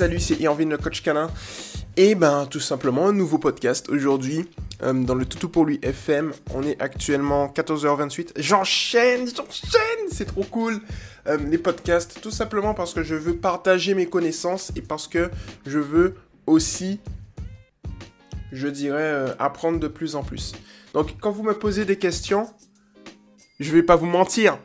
Salut, c'est Irvin le coach canin. Et ben tout simplement un nouveau podcast aujourd'hui euh, dans le Toutou pour lui FM. On est actuellement 14h28. J'enchaîne, j'enchaîne, c'est trop cool. Euh, les podcasts, tout simplement parce que je veux partager mes connaissances et parce que je veux aussi, je dirais, euh, apprendre de plus en plus. Donc quand vous me posez des questions, je vais pas vous mentir.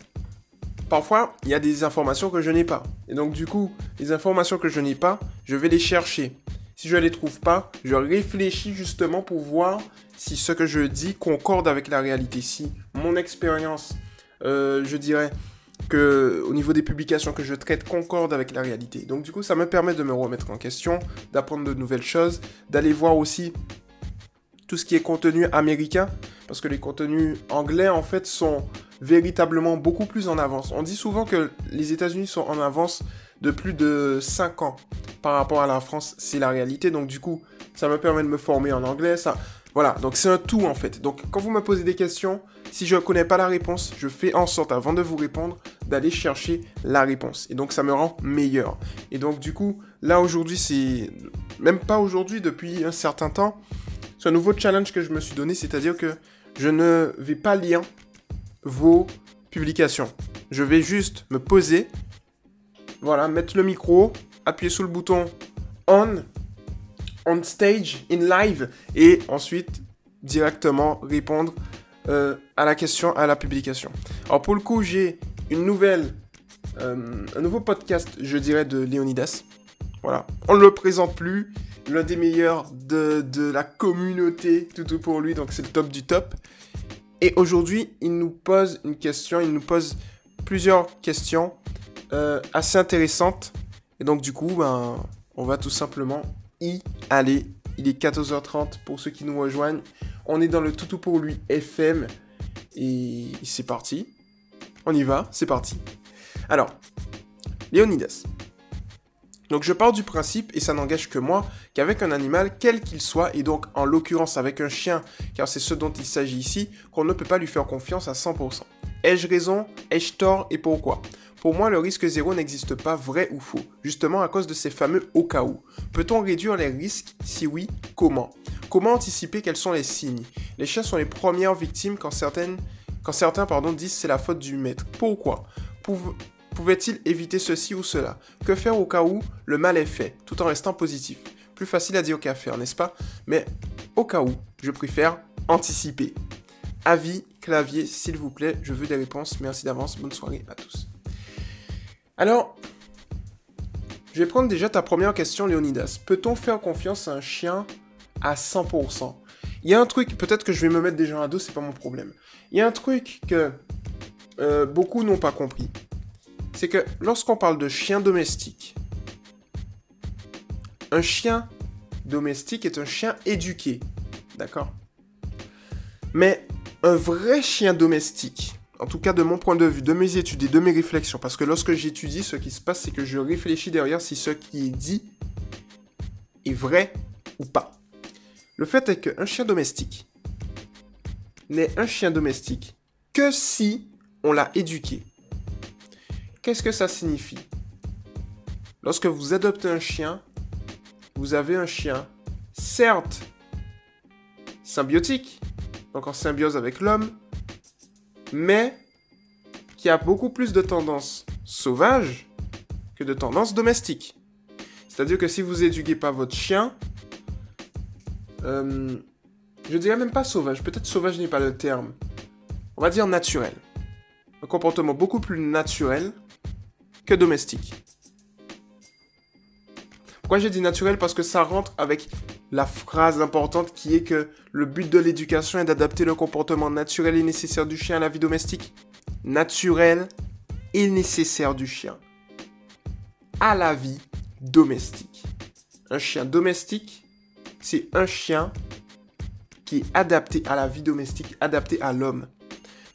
Parfois, il y a des informations que je n'ai pas. Et donc du coup, les informations que je n'ai pas, je vais les chercher. Si je ne les trouve pas, je réfléchis justement pour voir si ce que je dis concorde avec la réalité. Si mon expérience, euh, je dirais, que au niveau des publications que je traite concorde avec la réalité. Donc du coup, ça me permet de me remettre en question, d'apprendre de nouvelles choses, d'aller voir aussi tout ce qui est contenu américain, parce que les contenus anglais, en fait, sont véritablement beaucoup plus en avance. On dit souvent que les États-Unis sont en avance de plus de 5 ans par rapport à la France, c'est la réalité. Donc du coup, ça me permet de me former en anglais, ça voilà, donc c'est un tout en fait. Donc quand vous me posez des questions, si je ne connais pas la réponse, je fais en sorte avant de vous répondre d'aller chercher la réponse. Et donc ça me rend meilleur. Et donc du coup, là aujourd'hui, c'est même pas aujourd'hui, depuis un certain temps, c'est un nouveau challenge que je me suis donné, c'est-à-dire que je ne vais pas lire vos publications. Je vais juste me poser, voilà, mettre le micro, appuyer sur le bouton on, on stage, in live, et ensuite directement répondre euh, à la question, à la publication. Alors pour le coup, j'ai une nouvelle, euh, un nouveau podcast, je dirais, de Léonidas. Voilà, on ne le présente plus, l'un des meilleurs de, de la communauté, tout pour lui, donc c'est le top du top. Et aujourd'hui, il nous pose une question, il nous pose plusieurs questions euh, assez intéressantes. Et donc du coup, ben, on va tout simplement y aller. Il est 14h30 pour ceux qui nous rejoignent. On est dans le Toutou pour lui FM. Et c'est parti. On y va, c'est parti. Alors, Léonidas. Donc je pars du principe, et ça n'engage que moi, qu'avec un animal, quel qu'il soit, et donc en l'occurrence avec un chien, car c'est ce dont il s'agit ici, qu'on ne peut pas lui faire confiance à 100%. Ai-je raison? Ai-je tort? Et pourquoi? Pour moi, le risque zéro n'existe pas vrai ou faux, justement à cause de ces fameux au cas où. Peut-on réduire les risques? Si oui, comment? Comment anticiper quels sont les signes? Les chiens sont les premières victimes quand, certaines, quand certains pardon, disent c'est la faute du maître. Pourquoi? Pouvait-il éviter ceci ou cela? Que faire au cas où le mal est fait, tout en restant positif? Plus facile à dire qu'à faire, n'est-ce pas? Mais au cas où, je préfère anticiper. Avis, clavier, s'il vous plaît, je veux des réponses. Merci d'avance, bonne soirée à tous. Alors, je vais prendre déjà ta première question, Léonidas. Peut-on faire confiance à un chien à 100% Il y a un truc, peut-être que je vais me mettre déjà à dos, c'est pas mon problème. Il y a un truc que euh, beaucoup n'ont pas compris c'est que lorsqu'on parle de chien domestique, un chien domestique est un chien éduqué. D'accord? Mais un vrai chien domestique, en tout cas de mon point de vue, de mes études et de mes réflexions, parce que lorsque j'étudie, ce qui se passe, c'est que je réfléchis derrière si ce qui est dit est vrai ou pas. Le fait est qu'un chien domestique n'est un chien domestique que si on l'a éduqué. Qu'est-ce que ça signifie? Lorsque vous adoptez un chien, vous avez un chien, certes, symbiotique, donc en symbiose avec l'homme, mais qui a beaucoup plus de tendances sauvages que de tendances domestiques. C'est-à-dire que si vous éduquez pas votre chien, euh, je dirais même pas sauvage, peut-être sauvage n'est pas le terme, on va dire naturel. Un comportement beaucoup plus naturel que domestique. Pourquoi j'ai dit naturel? Parce que ça rentre avec la phrase importante qui est que le but de l'éducation est d'adapter le comportement naturel et nécessaire du chien à la vie domestique. Naturel et nécessaire du chien à la vie domestique. Un chien domestique, c'est un chien qui est adapté à la vie domestique, adapté à l'homme.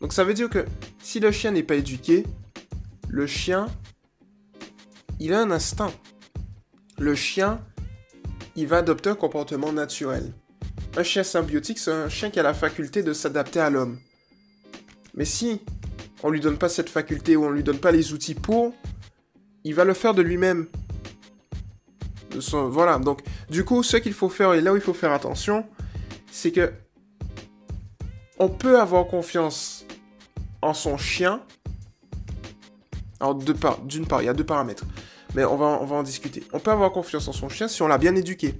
Donc ça veut dire que si le chien n'est pas éduqué, le chien il a un instinct. Le chien, il va adopter un comportement naturel. Un chien symbiotique, c'est un chien qui a la faculté de s'adapter à l'homme. Mais si on lui donne pas cette faculté ou on lui donne pas les outils pour, il va le faire de lui-même. voilà, donc du coup, ce qu'il faut faire et là où il faut faire attention, c'est que on peut avoir confiance en son chien. Alors, d'une part, il y a deux paramètres. Mais on va, on va en discuter. On peut avoir confiance en son chien si on l'a bien éduqué.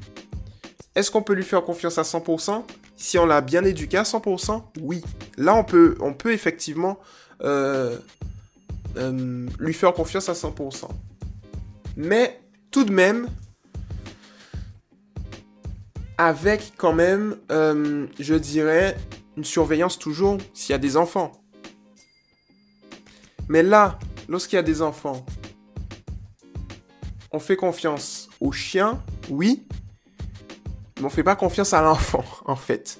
Est-ce qu'on peut lui faire confiance à 100% Si on l'a bien éduqué à 100%, oui. Là, on peut, on peut effectivement euh, euh, lui faire confiance à 100%. Mais tout de même, avec quand même, euh, je dirais, une surveillance toujours s'il y a des enfants. Mais là, lorsqu'il y a des enfants, on fait confiance au chien, oui, mais on fait pas confiance à l'enfant, en fait.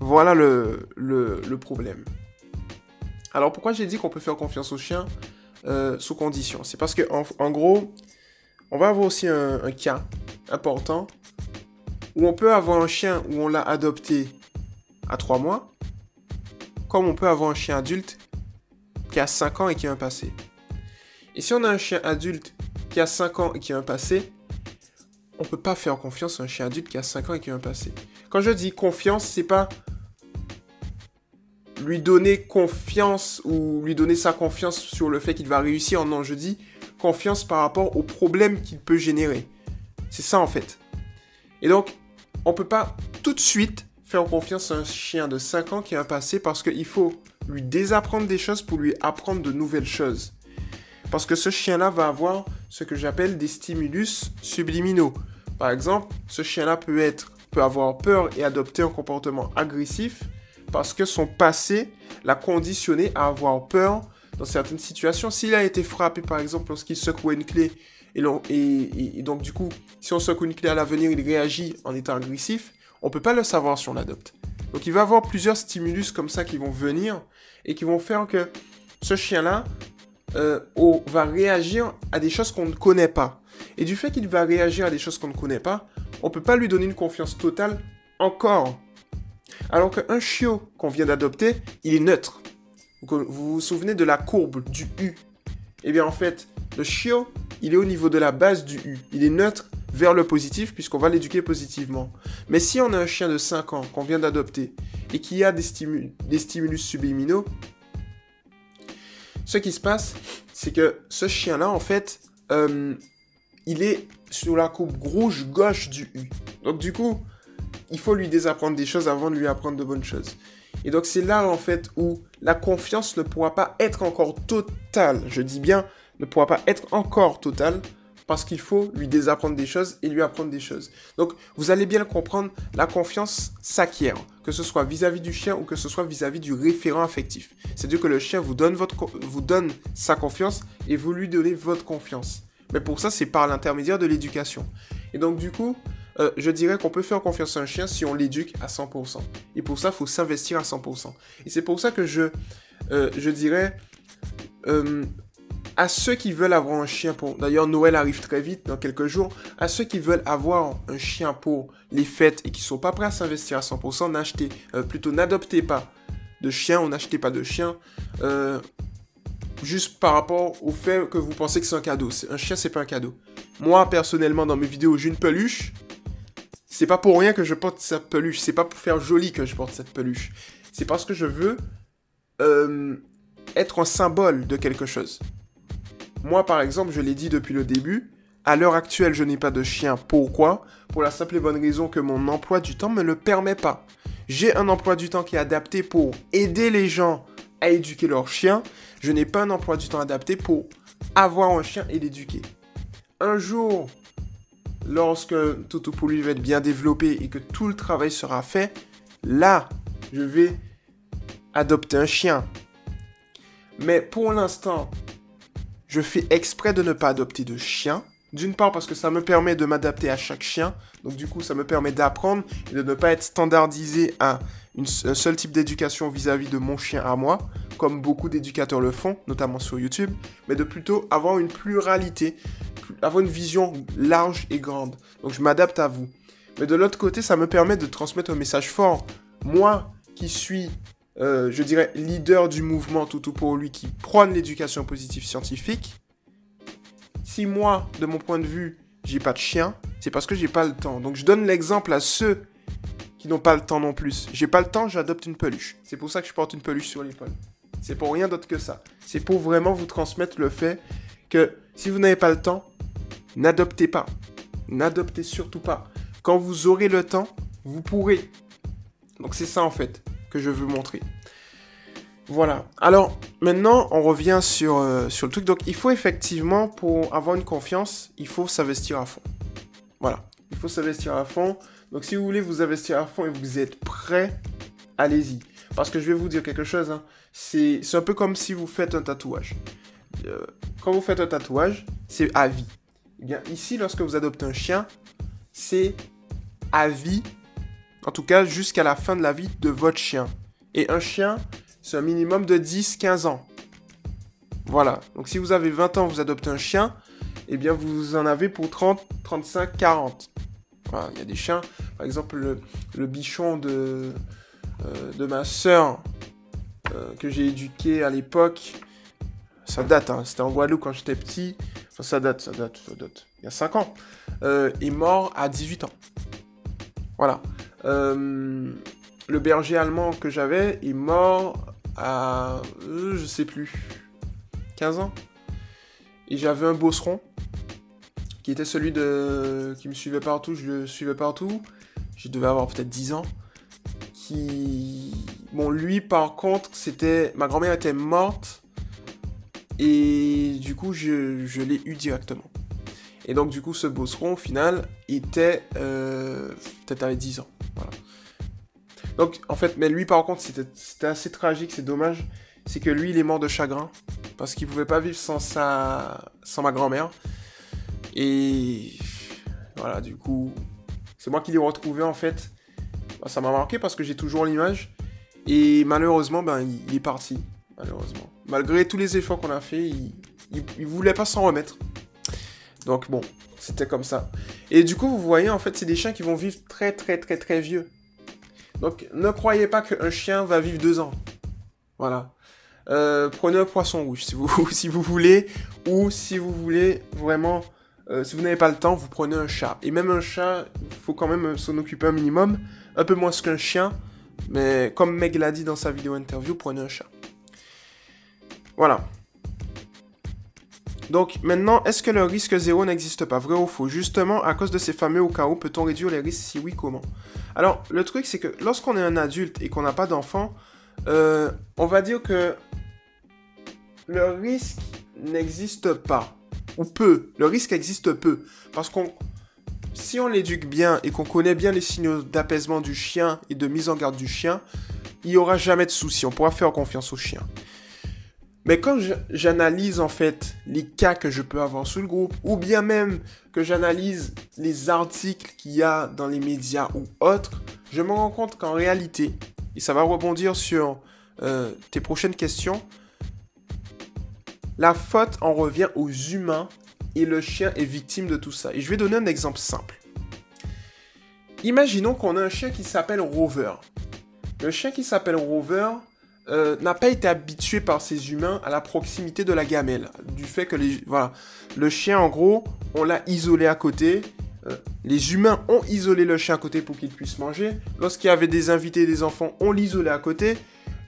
Voilà le, le, problème. Alors pourquoi j'ai dit qu'on peut faire confiance au chien euh, sous condition? C'est parce que en, gros, on va avoir aussi un, un, cas important où on peut avoir un chien où on l'a adopté à 3 mois, comme on peut avoir un chien adulte qui a 5 ans et qui a un passé. Et si on a un chien adulte qui a 5 ans et qui a un passé, on peut pas faire confiance à un chien adulte qui a 5 ans et qui a un passé. Quand je dis confiance, c'est pas lui donner confiance ou lui donner sa confiance sur le fait qu'il va réussir. Non, je dis confiance par rapport aux problèmes qu'il peut générer. C'est ça en fait. Et donc, on peut pas tout de suite faire confiance à un chien de 5 ans qui a un passé parce qu'il faut lui désapprendre des choses pour lui apprendre de nouvelles choses. Parce que ce chien-là va avoir ce que j'appelle des stimulus subliminaux. Par exemple, ce chien-là peut être peut avoir peur et adopter un comportement agressif parce que son passé l'a conditionné à avoir peur dans certaines situations. S'il a été frappé, par exemple, lorsqu'il secouait une clé, et, donc du coup, si on secoue une clé à l'avenir, il réagit en étant agressif, on peut pas le savoir si on l'adopte. Donc il va avoir plusieurs stimulus comme ça qui vont venir et qui vont faire que ce chien-là euh, va réagir à des choses qu'on ne connaît pas. Et du fait qu'il va réagir à des choses qu'on ne connaît pas, on ne peut pas lui donner une confiance totale encore. Alors qu'un chiot qu'on vient d'adopter, il est neutre. Vous vous souvenez de la courbe du U? Eh bien en fait, le chiot, il est au niveau de la base du U. Il est neutre vers le positif puisqu'on va l'éduquer positivement. Mais si on a un chien de 5 ans qu'on vient d'adopter et qui a des, des stimulus subliminaux, ce qui se passe, c'est que ce chien-là, en fait, euh, il est sur la coupe rouge gauche du U. Donc du coup, il faut lui désapprendre des choses avant de lui apprendre de bonnes choses. Et donc c'est là en fait où la confiance ne pourra pas être encore totale. Je dis bien, ne pourra pas être encore totale parce qu'il faut lui désapprendre des choses et lui apprendre des choses. Donc, vous allez bien le comprendre, la confiance s'acquiert, que ce soit vis-à-vis du chien ou que ce soit vis-à-vis du référent affectif. C'est-à-dire que le chien vous donne, votre, vous donne sa confiance et vous lui donnez votre confiance. Mais pour ça, c'est par l'intermédiaire de l'éducation. Et donc, du coup, euh, je dirais qu'on peut faire confiance à un chien si on l'éduque à 100%. Et pour ça, il faut s'investir à 100%. Et c'est pour ça que je, euh, je dirais, euh, à ceux qui veulent avoir un chien pour... D'ailleurs, Noël arrive très vite, dans quelques jours. À ceux qui veulent avoir un chien pour les fêtes et qui sont pas prêts à s'investir à 100%, n'achetez, euh, plutôt n'adoptez pas de chien ou n'achetez pas de chien. Euh, juste par rapport au fait que vous pensez que c'est un cadeau. Un chien, c'est pas un cadeau. Moi, personnellement, dans mes vidéos, j'ai une peluche. C'est pas pour rien que je porte cette peluche. C'est pas pour faire joli que je porte cette peluche. C'est parce que je veux euh, être un symbole de quelque chose. Moi, par exemple, je l'ai dit depuis le début, à l'heure actuelle, je n'ai pas de chien. Pourquoi? Pour la simple et bonne raison que mon emploi du temps ne me le permet pas. J'ai un emploi du temps qui est adapté pour aider les gens à éduquer leurs chiens. Je n'ai pas un emploi du temps adapté pour avoir un chien et l'éduquer. Un jour, lorsque Toto pour lui va être bien développé et que tout le travail sera fait, là, je vais adopter un chien. Mais pour l'instant, je fais exprès de ne pas adopter de chien. D'une part parce que ça me permet de m'adapter à chaque chien. Donc du coup, ça me permet d'apprendre et de ne pas être standardisé à un seul type d'éducation vis-à-vis de mon chien à moi, comme beaucoup d'éducateurs le font, notamment sur YouTube, mais de plutôt avoir une pluralité, avoir une vision large et grande. Donc je m'adapte à vous. Mais de l'autre côté, ça me permet de transmettre un message fort. Moi, qui suis euh, je dirais, leader du mouvement Toutou pour lui qui prône l'éducation positive scientifique, si moi, de mon point de vue, j'ai pas de chien, c'est parce que j'ai pas le temps. Donc je donne l'exemple à ceux qui n'ont pas le temps non plus. J'ai pas le temps, j'adopte une peluche. C'est pour ça que je porte une peluche sur l'épaule. C'est pour rien d'autre que ça. C'est pour vraiment vous transmettre le fait que si vous n'avez pas le temps, n'adoptez pas. N'adoptez surtout pas. Quand vous aurez le temps, vous pourrez. Donc c'est ça en fait que je veux montrer. Voilà. Alors maintenant, on revient sur, euh, sur le truc. Donc il faut effectivement, pour avoir une confiance, il faut s'investir à fond. Voilà. Il faut s'investir à fond. Donc si vous voulez vous investir à fond et vous êtes prêt, allez-y. Parce que je vais vous dire quelque chose. Hein. C'est un peu comme si vous faites un tatouage. Euh, quand vous faites un tatouage, c'est à vie. Eh bien, ici, lorsque vous adoptez un chien, c'est à vie. En tout cas, jusqu'à la fin de la vie de votre chien. Et un chien, c'est un minimum de 10-15 ans. Voilà. Donc si vous avez 20 ans, vous adoptez un chien, eh bien vous en avez pour 30, 35, 40. Voilà, il y a des chiens. Par exemple, le, bichon de, euh, ma soeur euh, que j'ai éduqué à l'époque. Ça date, hein. c'était en Guadeloupe quand j'étais petit. Enfin, ça date, ça date, ça date. Il y a 5 ans. Euh, est mort à 18 ans. Voilà. Euh, le berger allemand que j'avais est mort à. je sais plus. 15 ans. Et j'avais un bosseron qui était celui de qui me suivait partout, je le suivais partout. Je devais avoir peut-être 10 ans. Qui bon lui par contre, c'était ma grand-mère était morte et du coup je, l'ai eu directement. Et donc du coup ce bosseron au final était euh, peut-être avec 10 ans. Donc en fait, mais lui par contre c'était assez tragique, c'est dommage. C'est que lui il est mort de chagrin parce qu'il pouvait pas vivre sans sa sans ma grand-mère. Et voilà, du coup, c'est moi qui l'ai retrouvé en fait. Bah, ça m'a marqué parce que j'ai toujours l'image. Et malheureusement, ben, il, est parti. Malheureusement. Malgré tous les efforts qu'on a fait, il, il, voulait pas s'en remettre. Donc bon, c'était comme ça. Et du coup, vous voyez, en fait, c'est des chiens qui vont vivre très très très très vieux. Donc ne croyez pas qu'un chien va vivre deux ans. Voilà. Euh, prenez un poisson rouge si vous, voulez. Ou si vous voulez vraiment euh, si vous n'avez pas le temps, vous prenez un chat. Et même un chat, il faut quand même s'en occuper un minimum. Un peu moins qu'un chien. Mais comme Meg l'a dit dans sa vidéo interview, prenez un chat. Voilà. Donc maintenant, est-ce que le risque zéro n'existe pas Vrai ou faux? Justement, à cause de ces fameux au cas où, peut-on réduire les risques? Si oui, comment? Alors, le truc, c'est que lorsqu'on est un adulte et qu'on n'a pas d'enfant, euh, on va dire que le risque n'existe pas ou peu. Le risque existe peu. Parce qu'on, si on l'éduque bien et qu'on connaît bien les signaux d'apaisement du chien et de mise en garde du chien, il n'y aura jamais de souci. On pourra faire confiance au chien. Mais quand j'analyse en fait les cas que je peux avoir sous le groupe, ou bien même que j'analyse les articles qu'il y a dans les médias ou autres, je me rends compte qu'en réalité, et ça va rebondir sur euh, tes prochaines questions, la faute en revient aux humains et le chien est victime de tout ça. Et je vais donner un exemple simple. Imaginons qu'on a un chien qui s'appelle Rover. Le chien qui s'appelle Rover euh, n'a pas été habitué par ces humains à la proximité de la gamelle. Du fait que voilà, le chien, en gros, on l'a isolé à côté. Euh, les humains ont isolé le chien à côté pour qu'il puisse manger. Lorsqu'il y avait des invités et des enfants, on l'isolait à côté.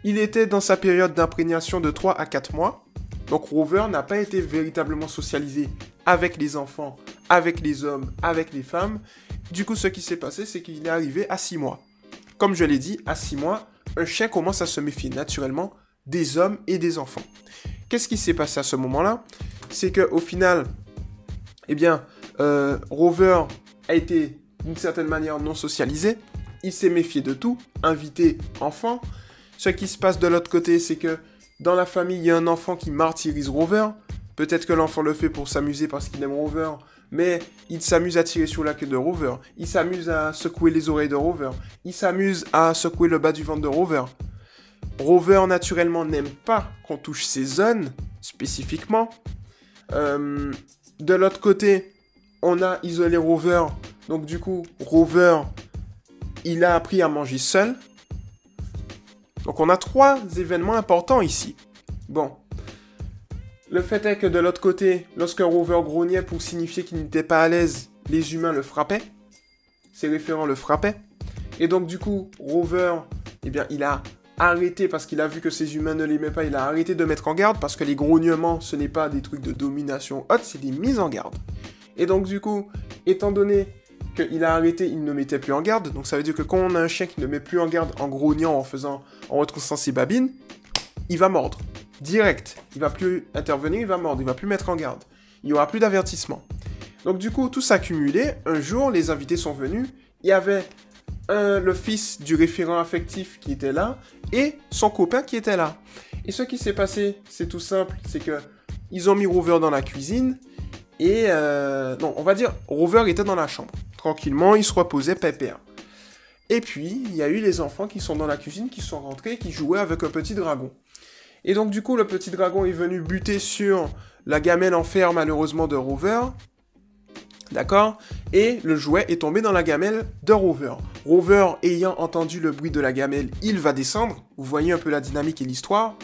Il était dans sa période d'imprégnation de 3 à 4 mois. Donc Rover n'a pas été véritablement socialisé avec les enfants, avec les hommes, avec les femmes. Du coup, ce qui s'est passé, c'est qu'il est arrivé à 6 mois. Comme je l'ai dit, à 6 mois, un chien commence à se méfier naturellement des hommes et des enfants. Qu'est-ce qui s'est passé à ce moment-là? C'est qu'au final, eh bien, euh, Rover a été d'une certaine manière non socialisé. Il s'est méfié de tout, invité, enfant. Ce qui se passe de l'autre côté, c'est que dans la famille, il y a un enfant qui martyrise Rover. Peut-être que l'enfant le fait pour s'amuser parce qu'il aime Rover, mais il s'amuse à tirer sur la queue de Rover. Il s'amuse à secouer les oreilles de Rover. Il s'amuse à secouer le bas du ventre de Rover. Rover, naturellement, n'aime pas qu'on touche ses zones, spécifiquement. Euh, de l'autre côté, on a isolé Rover. Donc, du coup, Rover, il a appris à manger seul. Donc on a trois événements importants ici. Bon. Le fait est que de l'autre côté, lorsqu'un rover grognait pour signifier qu'il n'était pas à l'aise, les humains le frappaient. Ses référents le frappaient. Et donc du coup, Rover, eh bien, il a arrêté parce qu'il a vu que ses humains ne l'aimaient pas. Il a arrêté de mettre en garde parce que les grognements, ce n'est pas des trucs de domination haute, c'est des mises en garde. Et donc du coup, étant donné qu'il a arrêté, il ne mettait plus en garde. Donc ça veut dire que quand on a un chien qui ne met plus en garde en grognant, en faisant, en retroussant ses babines, il va mordre direct. Il va plus intervenir, il va mordre, il va plus mettre en garde. Il n'y aura plus d'avertissement. Donc du coup, tout s'accumulait. Un jour, les invités sont venus. Il y avait le fils du référent affectif qui était là et son copain qui était là. Et ce qui s'est passé, c'est tout simple, c'est que ils ont mis Rover dans la cuisine et euh, non, on va dire Rover était dans la chambre. Tranquillement, il se reposait pépère. Et puis, il y a eu les enfants qui sont dans la cuisine, qui sont rentrés, qui jouaient avec un petit dragon. Et donc du coup, le petit dragon est venu buter sur la gamelle en fer malheureusement de Rover. D'accord? Et le jouet est tombé dans la gamelle de Rover. Rover, ayant entendu le bruit de la gamelle, il va descendre. Vous voyez un peu la dynamique et l'histoire.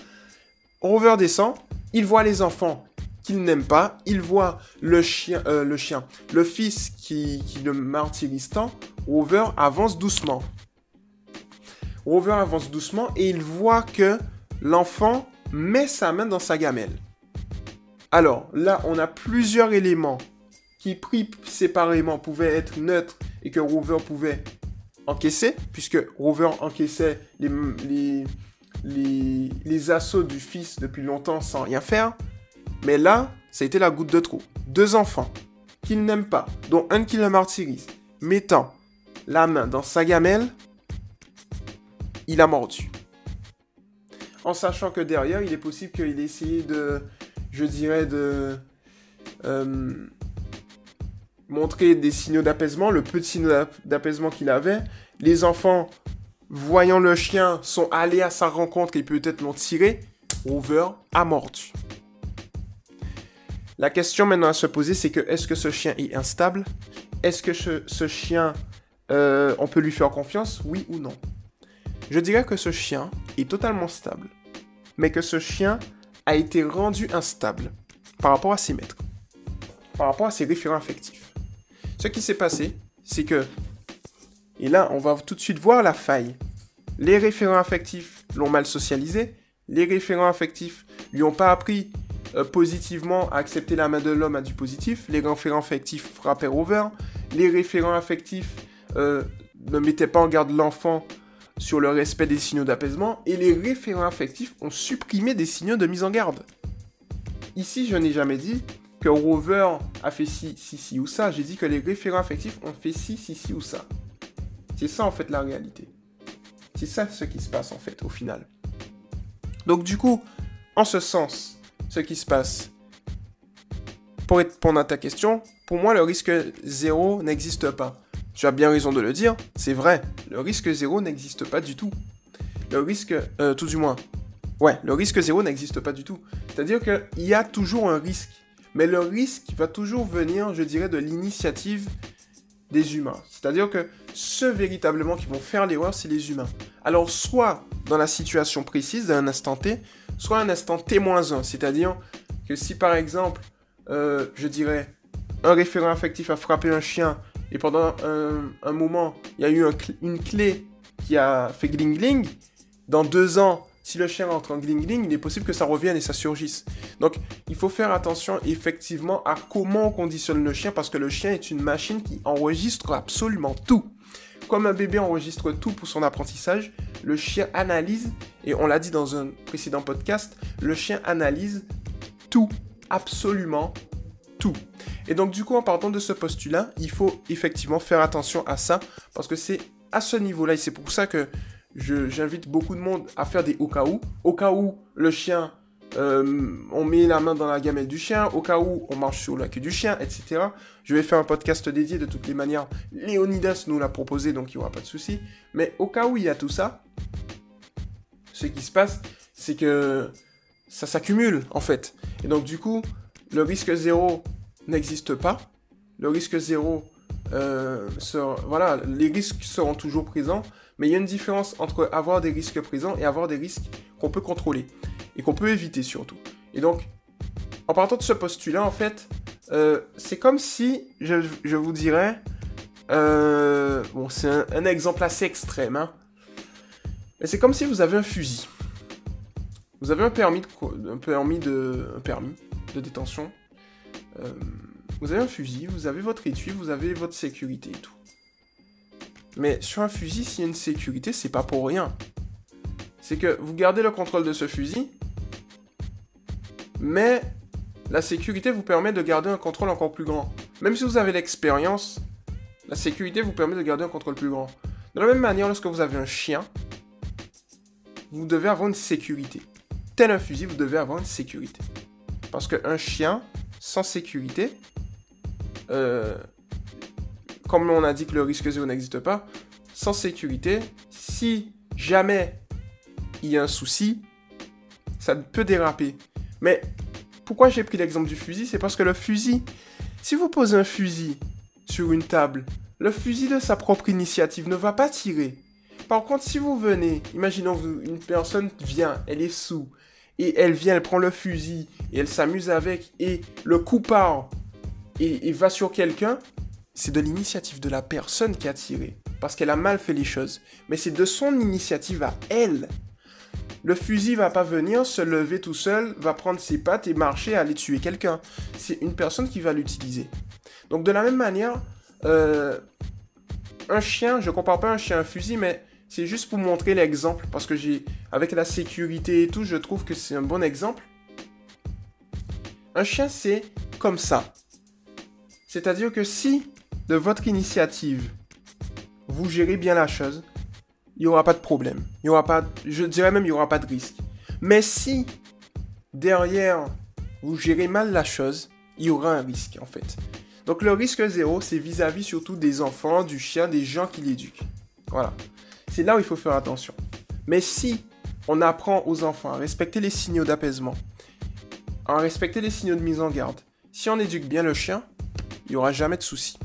Rover descend, il voit les enfants qu'il n'aime pas, il voit le chien, euh, le chien, le fils qui, qui le martyrise tant. Rover avance doucement. Rover avance doucement et il voit que l'enfant met sa main dans sa gamelle. Alors là, on a plusieurs éléments qui pris séparément pouvaient être neutres et que Rover pouvait encaisser, puisque Rover encaissait les, assauts du fils depuis longtemps sans rien faire. Mais là, ça a été la goutte de trop. Deux enfants qu'il n'aime pas, dont un qui le martyrise, mettant la main dans sa gamelle, il a mordu en sachant que derrière, il est possible qu'il ait essayé de, je dirais, de euh, montrer des signaux d'apaisement, le peu de signaux d'apaisement qu'il avait. Les enfants, voyant le chien, sont allés à sa rencontre et peut-être l'ont tiré. Rover a mordu. La question maintenant à se poser, c'est que est-ce que ce chien est instable? Est-ce que ce, chien, euh, on peut lui faire confiance? Oui ou non? Je dirais que ce chien est totalement stable mais que ce chien a été rendu instable par rapport à ses maîtres, par rapport à ses référents affectifs. Ce qui s'est passé, c'est que, et là on va tout de suite voir la faille, les référents affectifs l'ont mal socialisé, les référents affectifs lui ont pas appris euh, positivement à accepter la main de l'homme à du positif, les référents affectifs frappaient over, les référents affectifs euh, ne mettaient pas en garde l'enfant sur le respect des signaux d'apaisement et les référents affectifs ont supprimé des signaux de mise en garde. Ici, je n'ai jamais dit que Rover a fait ci, ci, ci ou ça. J'ai dit que les référents affectifs ont fait ci, ci, ci ou ça. C'est ça en fait la réalité. C'est ça ce qui se passe en fait au final. Donc du coup, en ce sens, ce qui se passe, pour répondre à ta question, pour moi le risque zéro n'existe pas. Tu as bien raison de le dire, c'est vrai, le risque zéro n'existe pas du tout. Le risque, euh, tout du moins, ouais, le risque zéro n'existe pas du tout. C'est-à-dire qu'il y a toujours un risque, mais le risque va toujours venir, je dirais, de l'initiative des humains. C'est-à-dire que ceux véritablement qui vont faire l'erreur, c'est les humains. Alors, soit dans la situation précise d'un instant T, soit un instant T-1, c'est-à-dire que si par exemple, euh, je dirais, un référent affectif a frappé un chien et pendant un, moment, il y a eu une clé qui a fait gling gling. Dans deux ans, si le chien rentre en gling gling, il est possible que ça revienne et ça surgisse. Donc, il faut faire attention effectivement à comment on conditionne le chien parce que le chien est une machine qui enregistre absolument tout. Comme un bébé enregistre tout pour son apprentissage, le chien analyse, et on l'a dit dans un précédent podcast, le chien analyse tout, absolument tout. Et donc du coup, en partant de ce postulat, il faut effectivement faire attention à ça, parce que c'est à ce niveau-là, et c'est pour ça que j'invite beaucoup de monde à faire des au cas où. Au cas où le chien, euh, on met la main dans la gamelle du chien, au cas où on marche sur la queue du chien, etc. Je vais faire un podcast dédié de toutes les manières. Léonidas nous l'a proposé, donc il n'y aura pas de souci. Mais au cas où il y a tout ça, ce qui se passe, c'est que ça s'accumule en fait. Et donc du coup, le risque zéro n'existe pas. Le risque zéro, euh, voilà, les risques seront toujours présents, mais il y a une différence entre avoir des risques présents et avoir des risques qu'on peut contrôler et qu'on peut éviter surtout. Et donc, en partant de ce postulat, en fait, euh, c'est comme si, je, je vous dirais, euh, bon, c'est un, exemple assez extrême, hein, mais c'est comme si vous avez un fusil. Vous avez un permis de, un permis de, un permis de détention. Euh, vous avez un fusil, vous avez votre étui, vous avez votre sécurité et tout. Mais sur un fusil, s'il y a une sécurité, c'est pas pour rien. C'est que vous gardez le contrôle de ce fusil, mais la sécurité vous permet de garder un contrôle encore plus grand. Même si vous avez l'expérience, la sécurité vous permet de garder un contrôle plus grand. De la même manière, lorsque vous avez un chien, vous devez avoir une sécurité. Tel un fusil, vous devez avoir une sécurité. Parce qu'un chien sans sécurité, euh, comme on a dit que le risque zéro n'existe pas, sans sécurité, si jamais il y a un souci, ça peut déraper. Mais pourquoi j'ai pris l'exemple du fusil? C'est parce que le fusil, si vous posez un fusil sur une table, le fusil de sa propre initiative ne va pas tirer. Par contre, si vous venez, imaginons une personne vient, elle est sous, et elle vient, elle prend le fusil, et elle s'amuse avec, et le coup part, et, et va sur quelqu'un, c'est de l'initiative de la personne qui a tiré, parce qu'elle a mal fait les choses. Mais c'est de son initiative à elle. Le fusil va pas venir se lever tout seul, va prendre ses pattes et marcher aller tuer quelqu'un. C'est une personne qui va l'utiliser. Donc de la même manière, euh, un chien, je compare pas un chien à un fusil, mais c'est juste pour montrer l'exemple, parce que j'ai, avec la sécurité et tout, je trouve que c'est un bon exemple. Un chien, c'est comme ça. C'est-à-dire que si, de votre initiative, vous gérez bien la chose, il n'y aura pas de problème. Il y aura pas, je dirais même, il n'y aura pas de risque. Mais si, derrière, vous gérez mal la chose, il y aura un risque, en fait. Donc le risque zéro, c'est vis-à-vis surtout des enfants, du chien, des gens qui l'éduquent. Voilà. C'est là où il faut faire attention. Mais si on apprend aux enfants à respecter les signaux d'apaisement, à respecter les signaux de mise en garde, si on éduque bien le chien, il n'y aura jamais de soucis.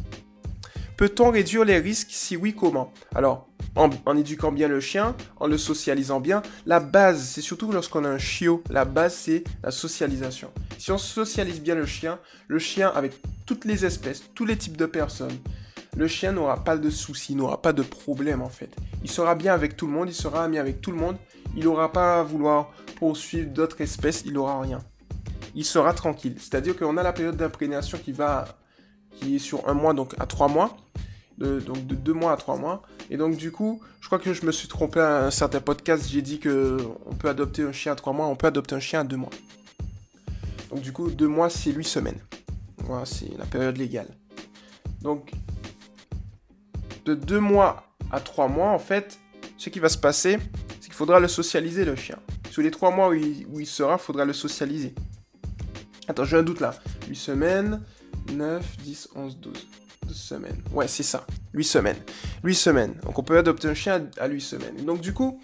Peut-on réduire les risques? Si oui, comment? Alors, en, éduquant bien le chien, en le socialisant bien. La base, c'est surtout lorsqu'on a un chiot, la base c'est la socialisation. Si on socialise bien le chien, le chien avec toutes les espèces, tous les types de personnes, le chien n'aura pas de soucis, n'aura pas de problème en fait. Il sera bien avec tout le monde, il sera ami avec tout le monde, il n'aura pas à vouloir poursuivre d'autres espèces, il n'aura rien. Il sera tranquille. C'est-à-dire qu'on a la période d'imprégnation qui va qui est sur un mois, donc à trois mois donc de deux mois à trois mois. Et donc du coup, je crois que je me suis trompé à un certain podcast, j'ai dit que on peut adopter un chien à trois mois, on peut adopter un chien à deux mois. Donc du coup, deux mois, c'est huit semaines. Voilà, c'est la période légale. Donc, de deux mois à trois mois, en fait, ce qui va se passer, c'est qu'il faudra le socialiser, le chien. Sur les trois mois où il, où sera, il faudra le socialiser. Attends, j'ai un doute là. 8 semaines, 9, 10, 11, 12 semaines. Ouais, c'est ça. 8 semaines. 8 semaines. Donc on peut adopter un chien à 8 semaines. Donc du coup,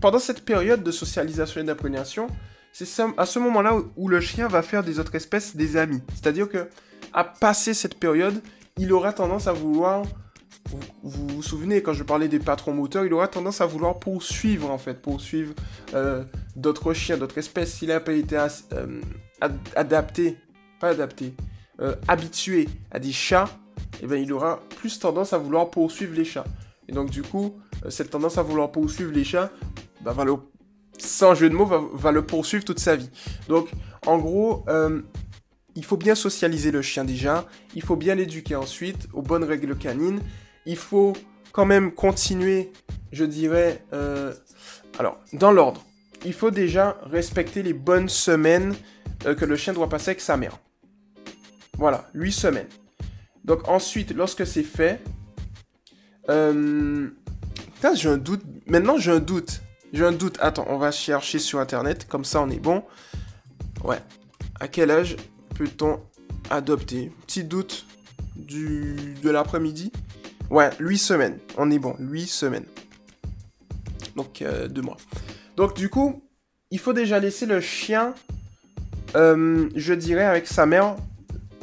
pendant cette période de socialisation et d'imprégnation, c'est à ce moment-là où, le chien va faire des autres espèces des amis. C'est-à-dire que à passer cette période, il aura tendance à vouloir vous, vous, souvenez, quand je parlais des patrons moteurs, il aura tendance à vouloir poursuivre, en fait, poursuivre euh, d'autres chiens, d'autres espèces. S'il n'a pas été euh, adapté, pas adapté, euh, habitué à des chats, eh ben, il aura plus tendance à vouloir poursuivre les chats. Et donc du coup, cette tendance à vouloir poursuivre les chats, bah, sans jeu de mots, va, le poursuivre toute sa vie. Donc en gros, il faut bien socialiser le chien déjà, il faut bien l'éduquer ensuite aux bonnes règles canines, il faut quand même continuer, je dirais, alors dans l'ordre. Il faut déjà respecter les bonnes semaines que le chien doit passer avec sa mère. Voilà, 8 semaines. Donc ensuite, lorsque c'est fait... Euh... j'ai un doute. Maintenant, j'ai un doute. J'ai un doute. Attends, on va chercher sur Internet. Comme ça, on est bon. Ouais. À quel âge peut-on adopter? Petit doute de l'après-midi. Ouais, 8 semaines. On est bon. 8 semaines. Donc, euh, deux mois. Donc, du coup, il faut déjà laisser le chien, euh, je dirais, avec sa mère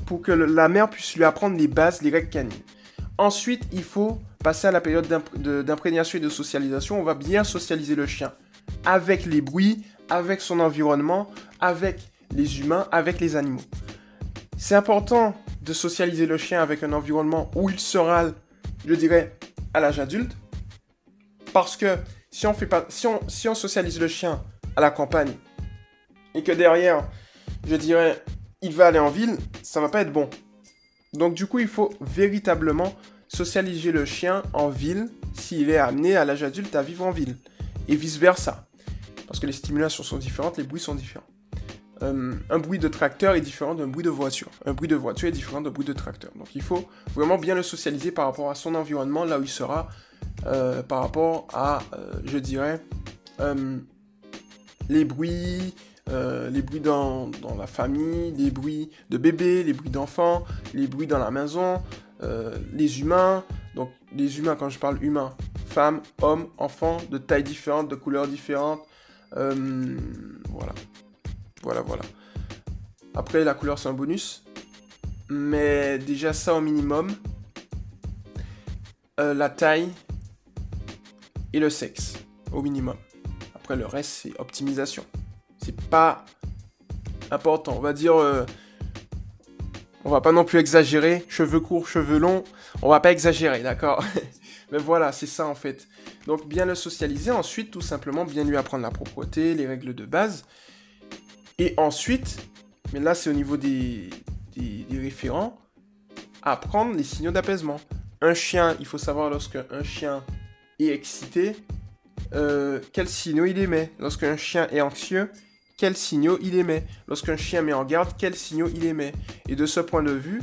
pour que la mère puisse lui apprendre les bases, les règles canines. Ensuite, il faut passer à la période d'imprégnation et de socialisation. On va bien socialiser le chien avec les bruits, avec son environnement, avec les humains avec les animaux. C'est important de socialiser le chien avec un environnement où il sera, je dirais, à l'âge adulte. Parce que si on, fait pas, si, on, socialise le chien à la campagne et que derrière, je dirais, il va aller en ville, ça va pas être bon. Donc du coup, il faut véritablement socialiser le chien en ville s'il est amené à l'âge adulte à vivre en ville. Et vice-versa. Parce que les stimulations sont différentes, les bruits sont différents. Euh, un bruit de tracteur est différent d'un bruit de voiture. Un bruit de voiture est différent d'un bruit de tracteur. Donc il faut vraiment bien le socialiser par rapport à son environnement, là où il sera, euh, par rapport à, euh, je dirais, les bruits, les bruits dans, dans, la famille, les bruits de bébé, les bruits d'enfants, les bruits dans la maison, les humains. Donc les humains, quand je parle humains, femmes, hommes, enfants, de tailles différentes, de couleurs différentes. voilà. Voilà, voilà. Après, la couleur, c'est un bonus. Mais déjà, ça au minimum. Euh, la taille et le sexe, au minimum. Après, le reste, c'est optimisation. C'est pas important. On va dire... Euh, on va pas non plus exagérer. Cheveux courts, cheveux longs. On va pas exagérer, d'accord? Mais voilà, c'est ça en fait. Donc bien le socialiser. Ensuite, tout simplement, bien lui apprendre la propreté, les règles de base. Et ensuite, mais là c'est au niveau des, référents, apprendre les signaux d'apaisement. Un chien, il faut savoir lorsque un chien est excité, euh, quels signaux il émet. Lorsqu'un chien est anxieux, quels signaux il émet. Lorsqu'un chien met en garde, quels signaux il émet. Et de ce point de vue,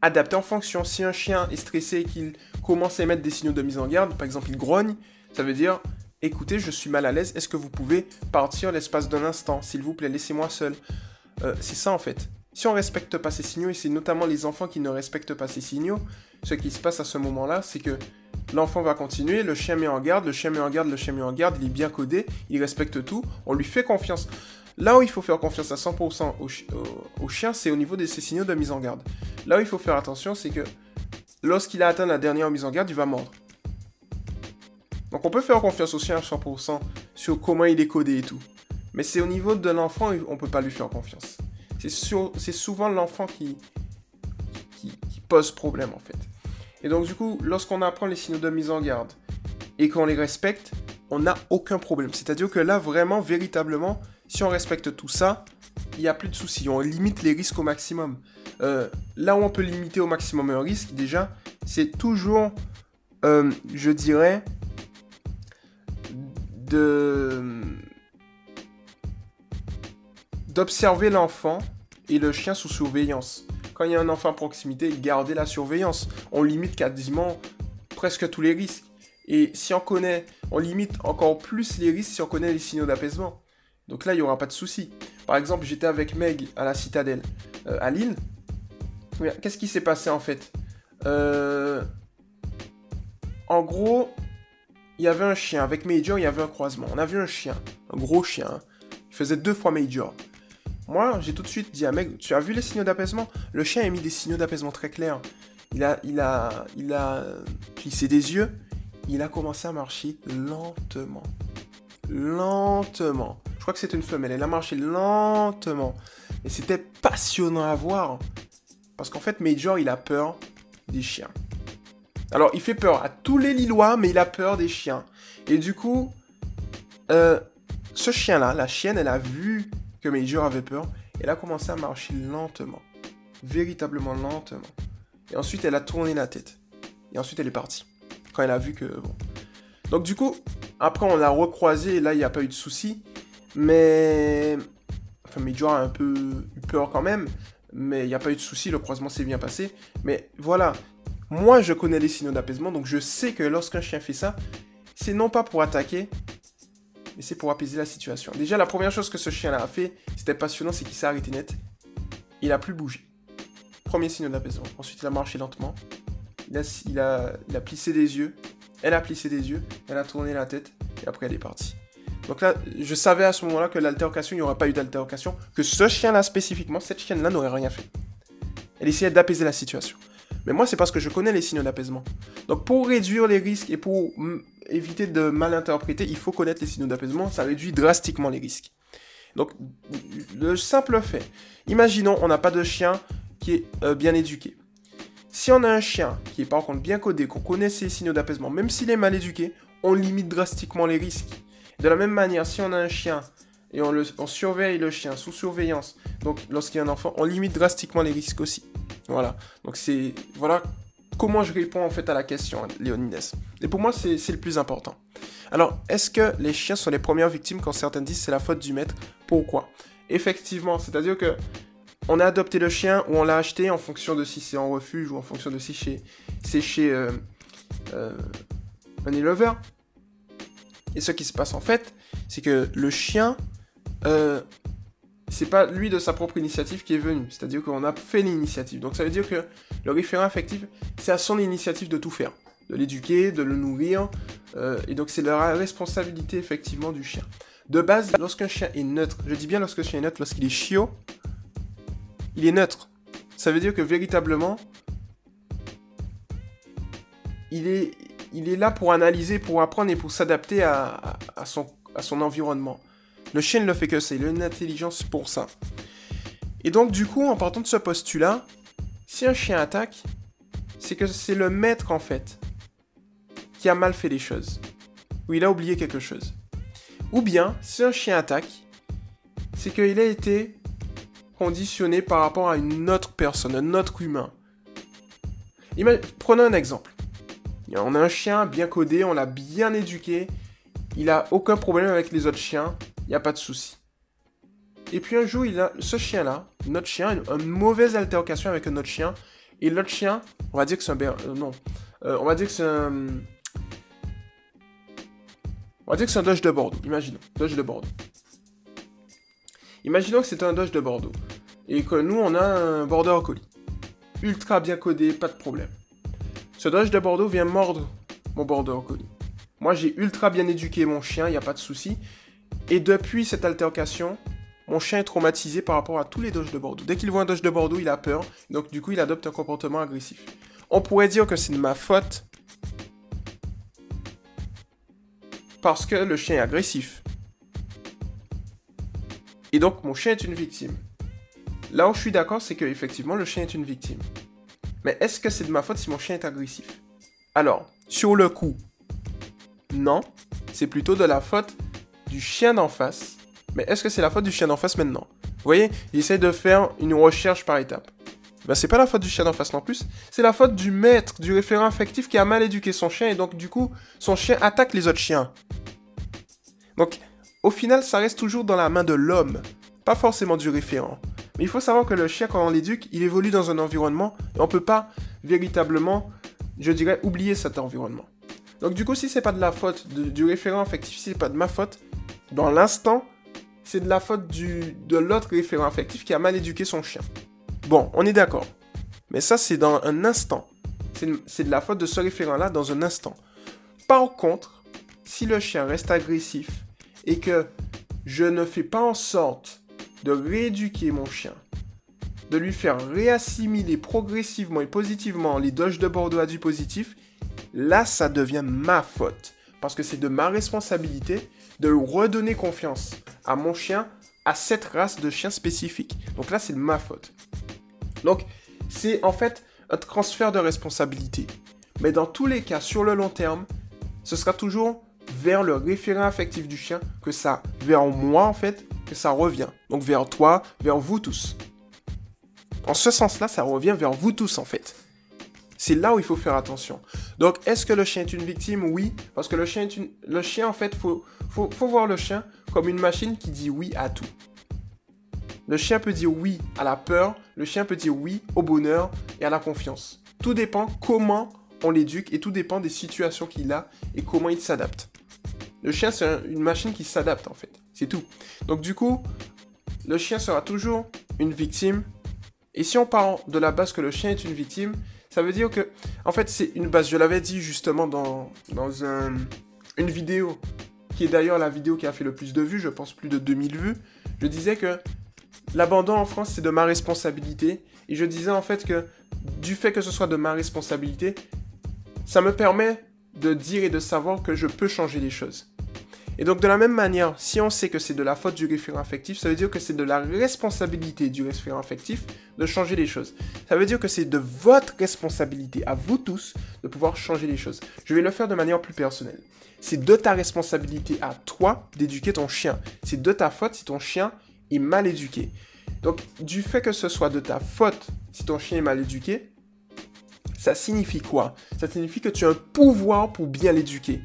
adapter en fonction. Si un chien est stressé et qu'il commence à émettre des signaux de mise en garde, par exemple il grogne, ça veut dire écoutez, je suis mal à l'aise, est-ce que vous pouvez partir l'espace d'un instant S'il vous plaît, laissez-moi seul. Euh, c'est ça en fait. Si on respecte pas ces signaux, et c'est notamment les enfants qui ne respectent pas ces signaux, ce qui se passe à ce moment-là, c'est que l'enfant va continuer, le chien met en garde, le chien met en garde, le chien met en garde, il est bien codé, il respecte tout, on lui fait confiance. Là où il faut faire confiance à 100% au, chien, c'est au niveau de ces signaux de mise en garde. Là où il faut faire attention, c'est que lorsqu'il a atteint la dernière mise en garde, il va mordre. Donc on peut faire confiance au chien à 100% sur comment il est codé et tout. Mais c'est au niveau de l'enfant, on ne peut pas lui faire confiance. C'est souvent l'enfant qui, qui, pose problème en fait. Et donc du coup, lorsqu'on apprend les signaux de mise en garde et qu'on les respecte, on n'a aucun problème. C'est-à-dire que là, vraiment, véritablement, si on respecte tout ça, il n'y a plus de soucis. On limite les risques au maximum. Euh, là où on peut limiter au maximum un risque, déjà, c'est toujours, euh, je dirais, d'observer l'enfant et le chien sous surveillance. Quand il y a un enfant à proximité, garder la surveillance. On limite quasiment presque tous les risques. Et si on connaît, on limite encore plus les risques si on connaît les signaux d'apaisement. Donc là, il n'y aura pas de souci. Par exemple, j'étais avec Meg à la citadelle euh, à Lille. Qu'est-ce qui s'est passé en fait? Euh, En gros, il y avait un chien. Avec Major, il y avait un croisement. On a vu un chien, un gros chien. Il faisait deux fois Major. Moi, j'ai tout de suite dit à Meg, tu as vu les signaux d'apaisement? Le chien a mis des signaux d'apaisement très clairs. Il a, il a, il a plissé des yeux. Il a commencé à marcher lentement. Lentement. Je crois que c'est une femelle. Elle a marché lentement. Et c'était passionnant à voir. Parce qu'en fait, Major, il a peur des chiens. Alors, il fait peur à tous les Lillois, mais il a peur des chiens. Et du coup, euh, ce chien-là, la chienne, elle a vu que Major avait peur. Elle a commencé à marcher lentement. Véritablement lentement. Et ensuite, elle a tourné la tête. Et ensuite, elle est partie. Quand elle a vu que... Donc du coup, après, on l'a recroisé. Là, il n'y a pas eu de souci. Mais... Enfin, Major a un peu eu peur quand même. Mais il n'y a pas eu de souci. Le croisement s'est bien passé. Mais voilà, moi, je connais les signaux d'apaisement, donc je sais que lorsqu'un chien fait ça, c'est non pas pour attaquer, mais c'est pour apaiser la situation. Déjà, la première chose que ce chien-là a fait, c'était passionnant, c'est qu'il s'est arrêté net. Il a plus bougé. Premier signe d'apaisement. Ensuite, il a marché lentement. Il a, plissé des yeux. Elle a plissé des yeux. Elle a tourné la tête. Et après, elle est partie. Donc là, je savais à ce moment-là que l'altercation, il n'y aurait pas eu d'altercation. Que ce chien-là spécifiquement, cette chienne-là n'aurait rien fait. Elle essayait d'apaiser la situation. Mais moi, c'est parce que je connais les signaux d'apaisement. Donc, pour réduire les risques et pour éviter de mal interpréter, il faut connaître les signaux d'apaisement. Ça réduit drastiquement les risques. Donc, le simple fait, imaginons, on n'a pas de chien qui est euh, bien éduqué. Si on a un chien qui est par contre bien codé, qu'on connaît ses signaux d'apaisement, même s'il est mal éduqué, on limite drastiquement les risques. De la même manière, si on a un chien et on, le, on surveille le chien sous surveillance, donc lorsqu'il y a un enfant, on limite drastiquement les risques aussi. Voilà. Donc c'est voilà comment je réponds en fait à la question, Léonides. Et pour moi, c'est le plus important. Alors, est-ce que les chiens sont les premières victimes quand certains disent c'est la faute du maître? Pourquoi? Effectivement, c'est-à-dire que on a adopté le chien ou on l'a acheté en fonction de si c'est en refuge ou en fonction de si c'est chez euh, euh, un éleveur. Et ce qui se passe en fait, c'est que le chien, euh, c'est pas lui de sa propre initiative qui est venu. C'est-à-dire qu'on a fait l'initiative. Donc ça veut dire que le référent affectif, c'est à son initiative de tout faire. De l'éduquer, de le nourrir. Euh, et donc c'est la responsabilité effectivement du chien. De base, lorsqu'un chien est neutre, je dis bien lorsqu'un chien est neutre, lorsqu'il est chiot, il est neutre. Ça veut dire que véritablement, il est, il est là pour analyser, pour apprendre et pour s'adapter à, son, à son environnement. Le chien ne le fait que ça, il a une intelligence pour ça. Et donc du coup, en partant de ce postulat, si un chien attaque, c'est que c'est le maître en fait qui a mal fait les choses. Ou il a oublié quelque chose. Ou bien, si un chien attaque, c'est qu'il a été conditionné par rapport à une autre personne, un autre humain. Prenons un exemple. On a un chien bien codé, on l'a bien éduqué, il a aucun problème avec les autres chiens, il n'y a pas de souci. Et puis un jour, il a ce chien-là, notre chien, a une, mauvaise altercation avec un autre chien, et l'autre chien, on va dire que c'est un... Euh, non. Euh, on va dire que c'est un... On va dire que c'est un Dodge de Bordeaux, imaginons. Dodge de Bordeaux. Imaginons que c'est un Dodge de Bordeaux. Et que nous, on a un Border Collie. Ultra bien codé, pas de problème. Ce Dodge de Bordeaux vient mordre mon Border Collie. Moi, j'ai ultra bien éduqué mon chien, il n'y a pas de souci. Et depuis cette altercation, mon chien est traumatisé par rapport à tous les Dodge de Bordeaux. Dès qu'il voit un Dodge de Bordeaux, il a peur. Donc, du coup, il adopte un comportement agressif. On pourrait dire que c'est de ma faute parce que le chien est agressif. Et donc, mon chien est une victime. Là où je suis d'accord, c'est que effectivement, le chien est une victime. Mais est-ce que c'est de ma faute si mon chien est agressif? Alors, sur le coup, non, c'est plutôt de la faute du chien d'en face. Mais est-ce que c'est la faute du chien d'en face maintenant? Vous voyez, il essaie de faire une recherche par étape. Ben, c'est pas la faute du chien d'en face non plus, c'est la faute du maître, du référent affectif qui a mal éduqué son chien et donc du coup, son chien attaque les autres chiens. Donc, au final, ça reste toujours dans la main de l'homme, pas forcément du référent. Mais il faut savoir que le chien, quand on l'éduque, il évolue dans un environnement et on peut pas véritablement, je dirais, oublier cet environnement. Donc du coup, si c'est pas de la faute du référent affectif, si c'est pas de ma faute, dans l'instant, c'est de la faute de l'autre référent affectif qui a mal éduqué son chien. Bon, on est d'accord. Mais ça, c'est dans un instant. C'est de la faute de ce référent-là dans un instant. Par contre, si le chien reste agressif et que je ne fais pas en sorte de rééduquer mon chien, de lui faire réassimiler progressivement et positivement les doges de Bordeaux à du positif, là, ça devient ma faute. Parce que c'est de ma responsabilité de redonner confiance à mon chien, à cette race de chien spécifique. Donc là, c'est de ma faute. Donc, c'est en fait un transfert de responsabilité. Mais dans tous les cas, sur le long terme, ce sera toujours vers le référent affectif du chien que ça, vers moi en fait, que ça revient. Donc vers toi, vers vous tous. En ce sens-là, ça revient vers vous tous en fait. C'est là où il faut faire attention. Donc, est-ce que le chien est une victime? Oui, parce que le chien en fait, faut, faut, faut voir le chien comme une machine qui dit oui à tout. Le chien peut dire oui à la peur, le chien peut dire oui au bonheur et à la confiance. Tout dépend comment on l'éduque et tout dépend des situations qu'il a et comment il s'adapte. Le chien, c'est une machine qui s'adapte en fait. C'est tout. Donc du coup, le chien sera toujours une victime. Et si on part de la base que le chien est une victime, ça veut dire que, en fait, c'est une base. Je l'avais dit justement dans, une vidéo, qui est d'ailleurs la vidéo qui a fait le plus de vues, je pense plus de 2000 vues. Je disais que l'abandon en France, c'est de ma responsabilité. Et je disais en fait que du fait que ce soit de ma responsabilité, ça me permet de dire et de savoir que je peux changer les choses. Et donc de la même manière, si on sait que c'est de la faute du référent affectif, ça veut dire que c'est de la responsabilité du référent affectif de changer les choses. Ça veut dire que c'est de votre responsabilité, à vous tous, de pouvoir changer les choses. Je vais le faire de manière plus personnelle. C'est de ta responsabilité à toi d'éduquer ton chien. C'est de ta faute si ton chien est mal éduqué. Donc du fait que ce soit de ta faute si ton chien est mal éduqué, ça signifie quoi? Ça signifie que tu as un pouvoir pour bien l'éduquer.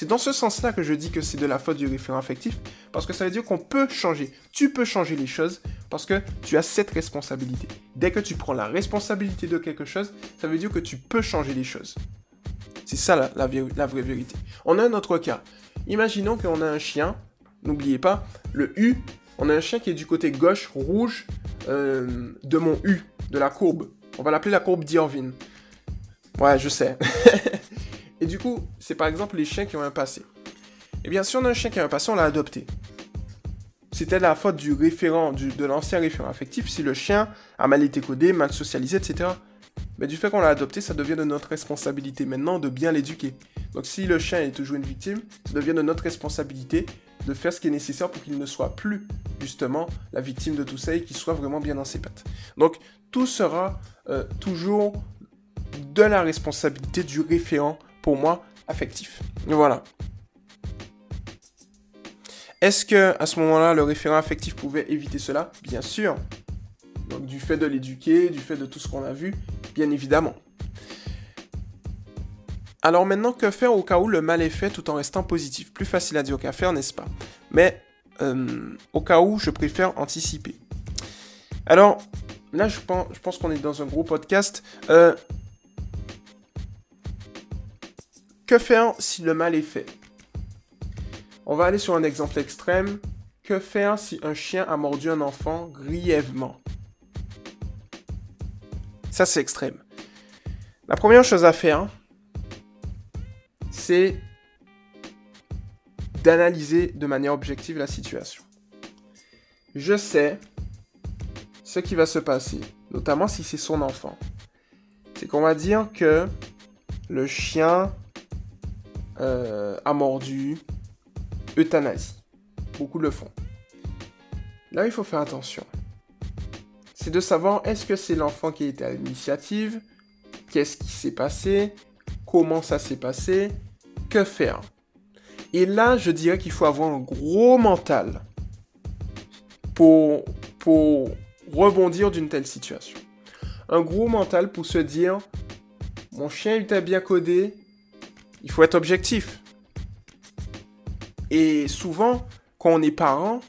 C'est dans ce sens-là que je dis que c'est de la faute du référent affectif, parce que ça veut dire qu'on peut changer. Tu peux changer les choses parce que tu as cette responsabilité. Dès que tu prends la responsabilité de quelque chose, ça veut dire que tu peux changer les choses. C'est ça la, vraie vérité. On a un autre cas. Imaginons qu'on a un chien, n'oubliez pas, le U, on a un chien qui est du côté gauche, rouge, euh, de mon U, de la courbe. On va l'appeler la courbe d'Irvine. Ouais, je sais. Et du coup, c'est par exemple les chiens qui ont un passé. Eh bien, si on a un chien qui a un passé, on l'a adopté. C'était la faute du référent, de l'ancien référent affectif, si le chien a mal été codé, mal socialisé, etc. Mais du fait qu'on l'a adopté, ça devient de notre responsabilité maintenant de bien l'éduquer. Donc si le chien est toujours une victime, ça devient de notre responsabilité de faire ce qui est nécessaire pour qu'il ne soit plus justement la victime de tout ça et qu'il soit vraiment bien dans ses pattes. Donc tout sera euh, toujours de la responsabilité du référent pour moi, affectif. Voilà. Est-ce que à ce moment-là, le référent affectif pouvait éviter cela? Bien sûr. Donc du fait de l'éduquer, du fait de tout ce qu'on a vu, bien évidemment. Alors maintenant, que faire au cas où le mal est fait tout en restant positif? Plus facile à dire qu'à faire, n'est-ce pas? Mais euh, au cas où, je préfère anticiper. Alors, là, je pense, qu'on est dans un gros podcast. Euh, Que faire si le mal est fait? On va aller sur un exemple extrême. Que faire si un chien a mordu un enfant grièvement? Ça, c'est extrême. La première chose à faire, c'est d'analyser de manière objective la situation. Je sais ce qui va se passer, notamment si c'est son enfant. C'est qu'on va dire que le chien euh, a mordu, euthanasie. Beaucoup le font. Là, il faut faire attention. C'est de savoir est-ce que c'est l'enfant qui était à l'initiative, qu'est-ce qui s'est passé, comment ça s'est passé, que faire? Et là, je dirais qu'il faut avoir un gros mental pour, pour rebondir d'une telle situation. Un gros mental pour se dire, mon chien était bien codé, il faut être objectif. Et souvent, quand on est parent,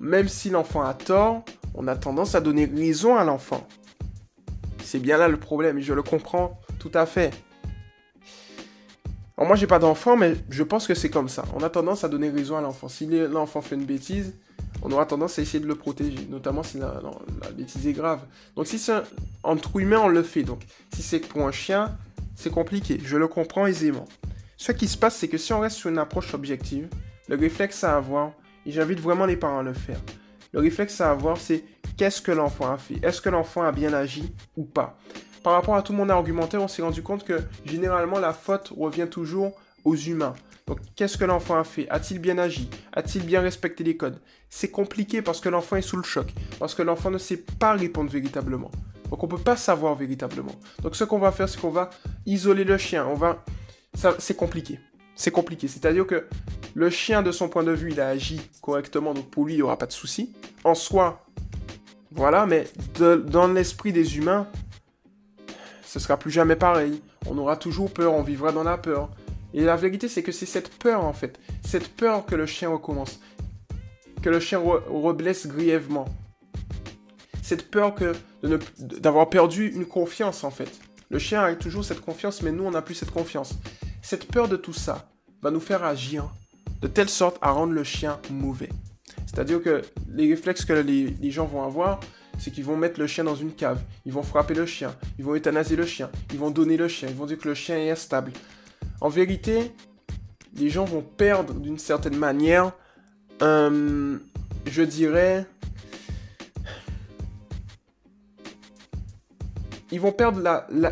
même si l'enfant a tort, on a tendance à donner raison à l'enfant. C'est bien là le problème, et je le comprends tout à fait. Alors moi, j'ai pas d'enfant, mais je pense que c'est comme ça. On a tendance à donner raison à l'enfant. Si l'enfant fait une bêtise, on aura tendance à essayer de le protéger, notamment si la, la bêtise est grave. Donc si c'est entre humains, on le fait. Donc si c'est pour un chien, c'est compliqué, je le comprends aisément. Ce qui se passe, c'est que si on reste sur une approche objective, le réflexe à avoir, et j'invite vraiment les parents à le faire, le réflexe à avoir, c'est qu'est-ce que l'enfant a fait? Est-ce que l'enfant a bien agi ou pas? Par rapport à tout mon argumentaire, on s'est rendu compte que généralement la faute revient toujours aux humains. Donc, qu'est-ce que l'enfant a fait? A-t-il bien agi? A-t-il bien respecté les codes? C'est compliqué parce que l'enfant est sous le choc, parce que l'enfant ne sait pas répondre véritablement. Donc on ne peut pas savoir véritablement. Donc ce qu'on va faire, c'est qu'on va isoler le chien. On va... C'est compliqué. C'est compliqué. C'est-à-dire que le chien, de son point de vue, il a agi correctement. Donc pour lui, il n'y aura pas de souci. En soi, voilà. Mais dans l'esprit des humains, ce sera plus jamais pareil. On aura toujours peur. On vivra dans la peur. Et la vérité, c'est que c'est cette peur, en fait. Cette peur que le chien recommence. Que le chien reblesse grièvement cette peur que d'avoir perdu une confiance en fait. Le chien a toujours cette confiance, mais nous on n'a plus cette confiance. Cette peur de tout ça va nous faire agir de telle sorte à rendre le chien mauvais. C'est-à-dire que les réflexes que les, gens vont avoir, c'est qu'ils vont mettre le chien dans une cave, ils vont frapper le chien, ils vont euthanasier le chien, ils vont donner le chien, ils vont dire que le chien est instable. En vérité, les gens vont perdre d'une certaine manière, euh, je dirais, ils vont perdre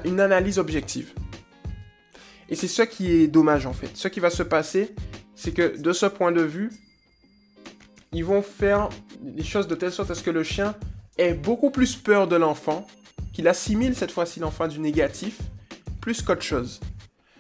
une analyse objective. Et c'est ce qui est dommage en fait. Ce qui va se passer, c'est que de ce point de vue, ils vont faire les choses de telle sorte à ce que le chien ait beaucoup plus peur de l'enfant, qu'il assimile cette fois-ci l'enfant du négatif, plus qu'autre chose.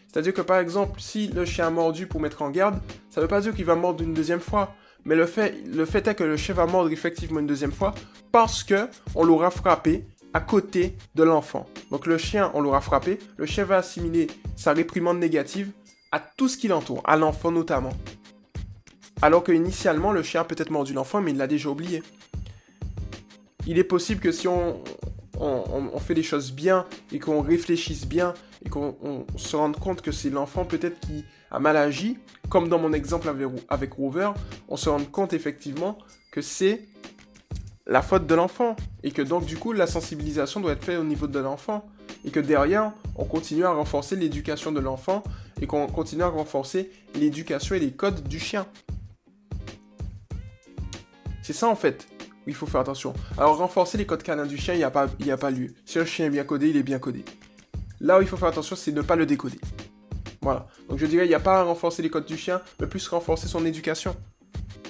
C'est-à-dire que par exemple, si le chien a mordu pour mettre en garde, ça ne veut pas dire qu'il va mordre une deuxième fois. Mais le fait, le fait est que le chien va mordre effectivement une deuxième fois parce que on l'aura frappé à côté de l'enfant. Donc le chien, on l'aura frappé, le chien va assimiler sa réprimande négative à tout ce qui l'entoure, à l'enfant notamment. Alors que initialement, le chien a peut-être mordu l'enfant, mais il l'a déjà oublié. Il est possible que si on, fait les choses bien et qu'on réfléchisse bien et qu'on se rende compte que c'est l'enfant peut-être qui a mal agi, comme dans mon exemple avec, avec Rover, on se rend compte effectivement que c'est la faute de l'enfant et que donc du coup la sensibilisation doit être faite au niveau de l'enfant et que derrière on continue à renforcer l'éducation de l'enfant et qu'on continue à renforcer l'éducation et les codes du chien. C'est ça en fait il faut faire attention. Alors renforcer les codes canins du chien, il n'y a, pas, a pas lieu. Si un chien est bien codé, il est bien codé. Là où il faut faire attention, c'est ne pas le décoder. Voilà. Donc je dirais, il n'y a pas à renforcer les codes du chien, mais plus renforcer son éducation.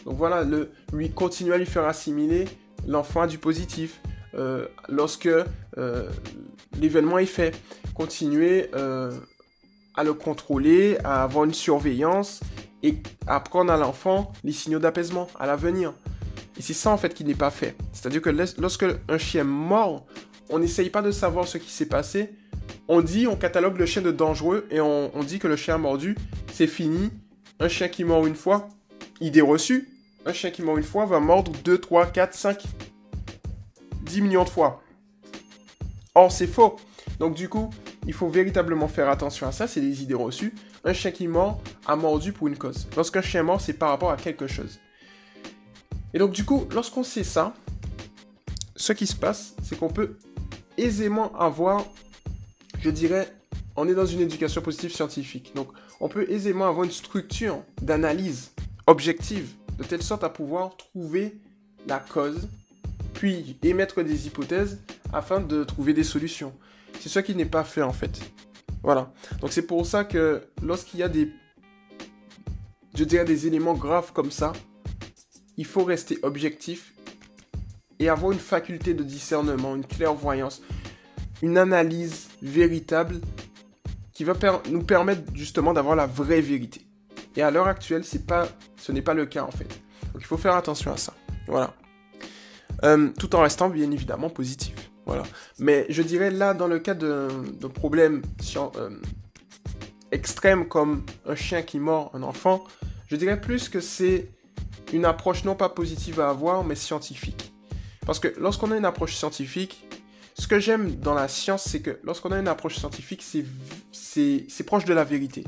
Donc voilà, le, lui continuer à lui faire assimiler l'enfant du positif. Euh, lorsque euh, l'événement est fait, continuer euh, à le contrôler, à avoir une surveillance et apprendre à l'enfant les signaux d'apaisement à l'avenir. Et c'est ça en fait qui n'est pas fait. C'est-à-dire que lorsque un chien mord, on n'essaye pas de savoir ce qui s'est passé. On dit, on catalogue le chien de dangereux et on, dit que le chien a mordu, c'est fini. Un chien qui mord une fois, idée reçue. Un chien qui mord une fois va mordre 2, 3, 4, 5, 10 millions de fois. Or, c'est faux. Donc du coup, il faut véritablement faire attention à ça, c'est des idées reçues. Un chien qui mord a mordu pour une cause. Lorsqu'un chien mord, c'est par rapport à quelque chose. Et donc du coup, lorsqu'on sait ça, ce qui se passe, c'est qu'on peut aisément avoir, je dirais, on est dans une éducation positive scientifique. Donc on peut aisément avoir une structure d'analyse objective, de telle sorte à pouvoir trouver la cause, puis émettre des hypothèses afin de trouver des solutions. C'est ce qui n'est pas fait en fait. Voilà. Donc c'est pour ça que lorsqu'il y a des, je dirais, des éléments graves comme ça, il faut rester objectif et avoir une faculté de discernement, une clairvoyance, une analyse véritable qui va nous permettre justement d'avoir la vraie vérité. Et à l'heure actuelle, ce n'est pas le cas en fait. Donc il faut faire attention à ça. Voilà. Euh, tout en restant bien évidemment positif. Voilà. Mais je dirais là, dans le cas de, problèmes euh, extrêmes comme un chien qui mord un enfant, je dirais plus que c'est une approche non pas positive à avoir, mais scientifique. Parce que lorsqu'on a une approche scientifique, ce que j'aime dans la science, c'est que lorsqu'on a une approche scientifique, c'est proche de la vérité.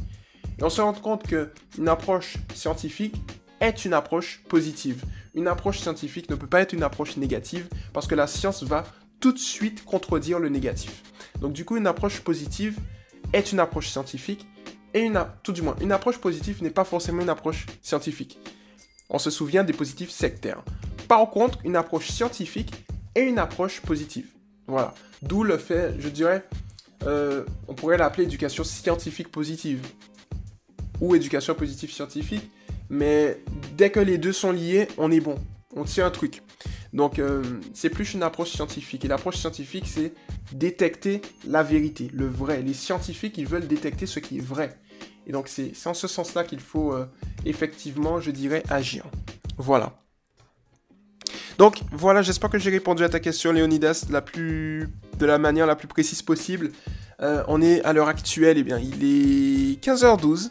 Et on se rend compte qu'une approche scientifique est une approche positive. Une approche scientifique ne peut pas être une approche négative parce que la science va tout de suite contredire le négatif. Donc du coup, une approche positive est une approche scientifique et une, tout du moins, une approche positive n'est pas forcément une approche scientifique on se souvient des positifs sectaires. Par contre, une approche scientifique et une approche positive. Voilà. D'où le fait, je dirais, euh, on pourrait l'appeler éducation scientifique positive. Ou éducation positive scientifique. Mais dès que les deux sont liés, on est bon. On tient un truc. Donc, euh, c'est plus une approche scientifique. Et l'approche scientifique, c'est détecter la vérité, le vrai. Les scientifiques, ils veulent détecter ce qui est vrai. Et donc c'est en ce sens-là qu'il faut euh, effectivement, je dirais, agir. Voilà. Donc voilà, j'espère que j'ai répondu à ta question, Léonidas, la plus, de la manière la plus précise possible. Euh, on est à l'heure actuelle, et eh bien, il est 15h12.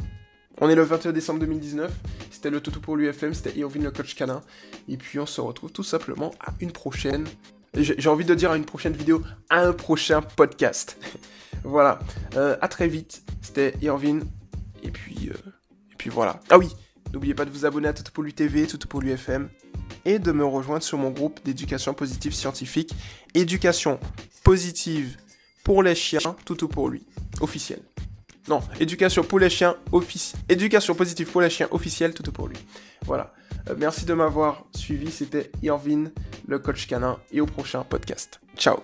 On est le 21 décembre 2019. C'était le Toto pour l'UFM, c'était Irvin le coach canin. Et puis on se retrouve tout simplement à une prochaine. J'ai envie de dire à une prochaine vidéo, à un prochain podcast. voilà. Euh, à très vite. C'était Irvin et puis, euh, et puis voilà. Ah oui, n'oubliez pas de vous abonner à Tout pour lui TV, Tout pour l'UFM, et de me rejoindre sur mon groupe d'éducation positive scientifique, éducation positive pour les chiens, Tout pour lui, officiel. Non, éducation pour les chiens, officiel. Éducation positive pour les chiens, officiel, tout pour lui. Voilà. Euh, merci de m'avoir suivi. C'était Irvin, le coach canin, et au prochain podcast. Ciao.